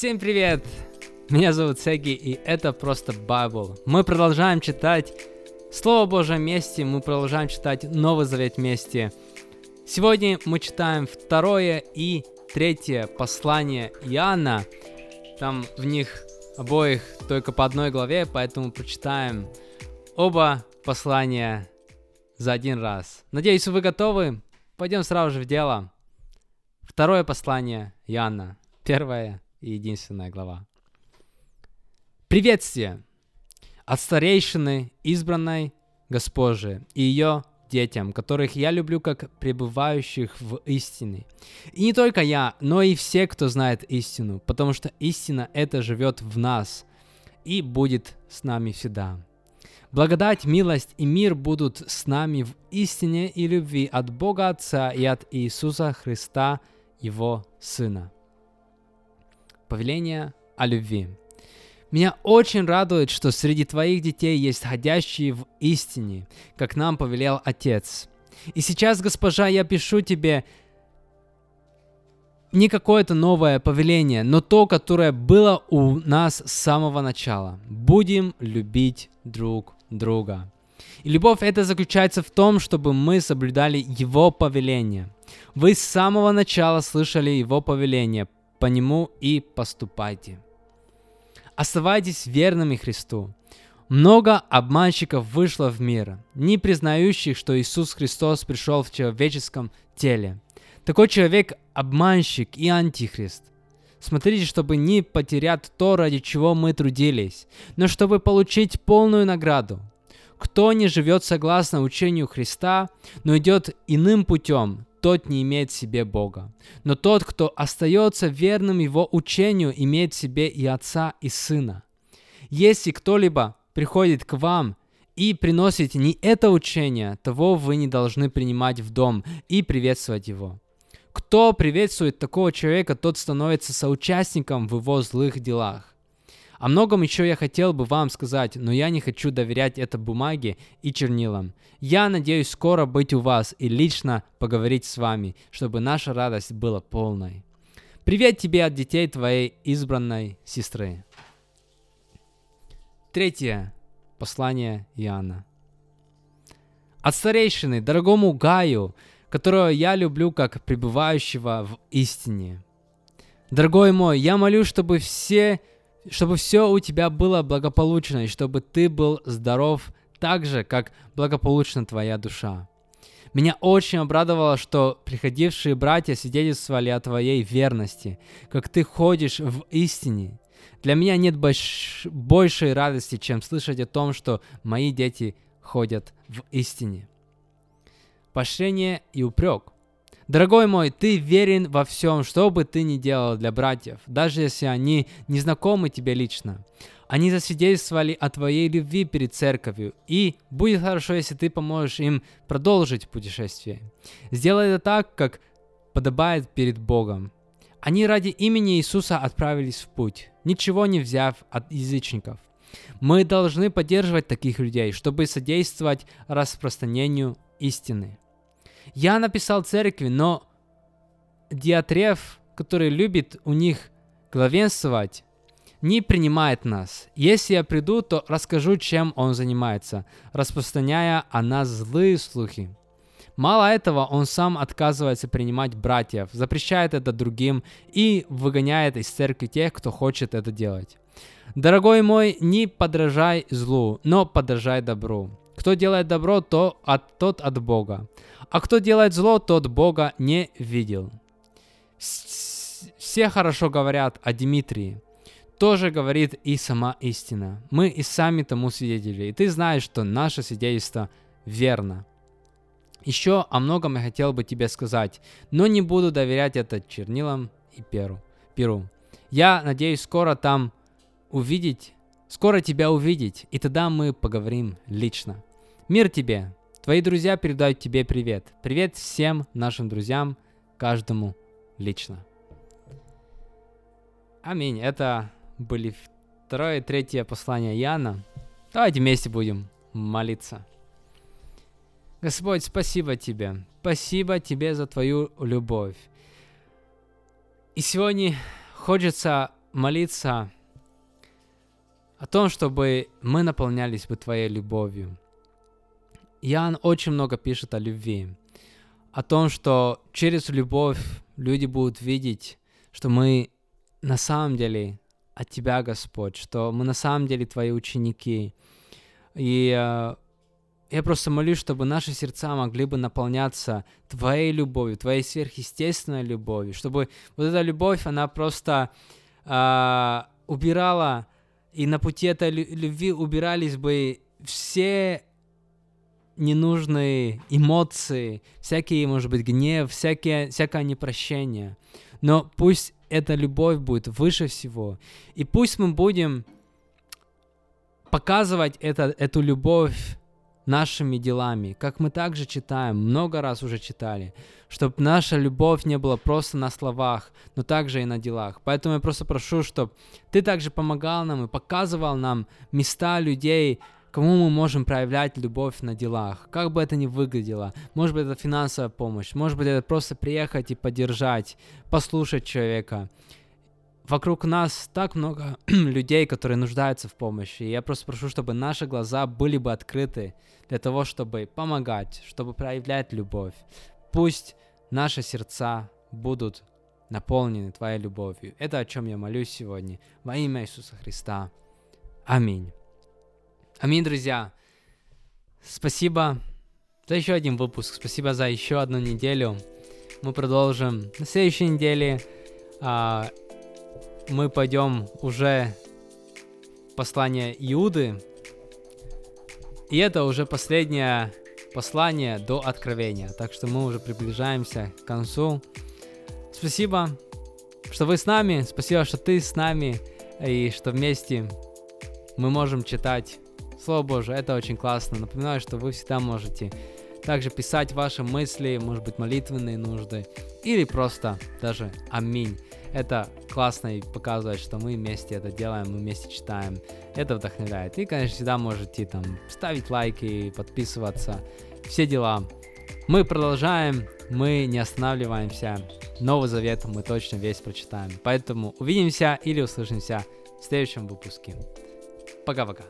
Всем привет! Меня зовут Сеги, и это просто Bible. Мы продолжаем читать Слово Божье вместе, мы продолжаем читать Новый Завет вместе. Сегодня мы читаем второе и третье послание Иоанна. Там в них обоих только по одной главе, поэтому прочитаем оба послания за один раз. Надеюсь, вы готовы? Пойдем сразу же в дело. Второе послание Иоанна, первая и единственная глава. Приветствие от старейшины, избранной Госпожи и ее детям, которых я люблю как пребывающих в истине. И не только я, но и все, кто знает истину, потому что истина это живет в нас и будет с нами всегда. Благодать, милость и мир будут с нами в истине и любви от Бога Отца и от Иисуса Христа, Его Сына. Повеление о любви. Меня очень радует, что среди твоих детей есть ходящие в истине, как нам повелел Отец. И сейчас, госпожа, я пишу тебе не какое-то новое повеление, но то, которое было у нас с самого начала. Будем любить друг друга. И любовь это заключается в том, чтобы мы соблюдали Его повеление. Вы с самого начала слышали Его повеление, по нему и поступайте. Оставайтесь верными Христу. Много обманщиков вышло в мир, не признающих, что Иисус Христос пришел в человеческом теле. Такой человек – обманщик и антихрист. Смотрите, чтобы не потерять то, ради чего мы трудились, но чтобы получить полную награду. Кто не живет согласно учению Христа, но идет иным путем, тот не имеет в себе Бога. Но тот, кто остается верным его учению, имеет в себе и Отца, и Сына. Если кто-либо приходит к вам и приносит не это учение, того вы не должны принимать в дом и приветствовать его. Кто приветствует такого человека, тот становится соучастником в его злых делах. О многом еще я хотел бы вам сказать, но я не хочу доверять это бумаге и чернилам. Я надеюсь скоро быть у вас и лично поговорить с вами, чтобы наша радость была полной. Привет тебе от детей твоей избранной сестры. Третье послание Иоанна. От старейшины, дорогому Гаю, которого я люблю как пребывающего в истине. Дорогой мой, я молю, чтобы все чтобы все у тебя было благополучно, и чтобы ты был здоров так же, как благополучна твоя душа. Меня очень обрадовало, что приходившие братья свидетельствовали о твоей верности, как ты ходишь в истине. Для меня нет больш... большей радости, чем слышать о том, что мои дети ходят в истине. Поощрение и упрек – Дорогой мой, ты верен во всем, что бы ты ни делал для братьев, даже если они не знакомы тебе лично. Они засвидетельствовали о твоей любви перед церковью, и будет хорошо, если ты поможешь им продолжить путешествие. Сделай это так, как подобает перед Богом. Они ради имени Иисуса отправились в путь, ничего не взяв от язычников. Мы должны поддерживать таких людей, чтобы содействовать распространению истины. Я написал церкви, но Диатреф, который любит у них главенствовать, не принимает нас. Если я приду, то расскажу, чем он занимается, распространяя о нас злые слухи. Мало этого, он сам отказывается принимать братьев, запрещает это другим и выгоняет из церкви тех, кто хочет это делать. Дорогой мой, не подражай злу, но подражай добру. Кто делает добро, то от, тот от Бога. А кто делает зло, тот Бога не видел. Все хорошо говорят о Дмитрии. Тоже говорит и сама истина. Мы и сами тому свидетели. И ты знаешь, что наше свидетельство верно. Еще о многом я хотел бы тебе сказать, но не буду доверять это чернилам и перу. перу. Я надеюсь скоро там увидеть, скоро тебя увидеть, и тогда мы поговорим лично. Мир тебе! Твои друзья передают тебе привет. Привет всем нашим друзьям, каждому лично. Аминь. Это были второе и третье послание Яна. Давайте вместе будем молиться. Господь, спасибо Тебе. Спасибо Тебе за Твою любовь. И сегодня хочется молиться о том, чтобы мы наполнялись бы Твоей любовью. Иоанн очень много пишет о любви, о том, что через любовь люди будут видеть, что мы на самом деле от Тебя, Господь, что мы на самом деле Твои ученики. И э, я просто молюсь, чтобы наши сердца могли бы наполняться Твоей любовью, Твоей сверхъестественной любовью, чтобы вот эта любовь, она просто э, убирала, и на пути этой любви убирались бы все ненужные эмоции, всякие, может быть, гнев, всякие, всякое непрощение. Но пусть эта любовь будет выше всего. И пусть мы будем показывать это, эту любовь нашими делами, как мы также читаем, много раз уже читали, чтобы наша любовь не была просто на словах, но также и на делах. Поэтому я просто прошу, чтобы ты также помогал нам и показывал нам места людей, кому мы можем проявлять любовь на делах, как бы это ни выглядело. Может быть, это финансовая помощь, может быть, это просто приехать и поддержать, послушать человека. Вокруг нас так много людей, которые нуждаются в помощи. И я просто прошу, чтобы наши глаза были бы открыты для того, чтобы помогать, чтобы проявлять любовь. Пусть наши сердца будут наполнены Твоей любовью. Это о чем я молюсь сегодня. Во имя Иисуса Христа. Аминь. Аминь, друзья. Спасибо за еще один выпуск. Спасибо за еще одну неделю. Мы продолжим на следующей неделе. А, мы пойдем уже послание Иуды. И это уже последнее послание до откровения. Так что мы уже приближаемся к концу. Спасибо, что вы с нами. Спасибо, что ты с нами. И что вместе мы можем читать Слово Божие, это очень классно. Напоминаю, что вы всегда можете также писать ваши мысли, может быть, молитвенные нужды, или просто даже аминь. Это классно и показывает, что мы вместе это делаем, мы вместе читаем. Это вдохновляет. И, конечно, всегда можете там ставить лайки, подписываться, все дела. Мы продолжаем, мы не останавливаемся. Новый Завет мы точно весь прочитаем. Поэтому увидимся или услышимся в следующем выпуске. Пока-пока.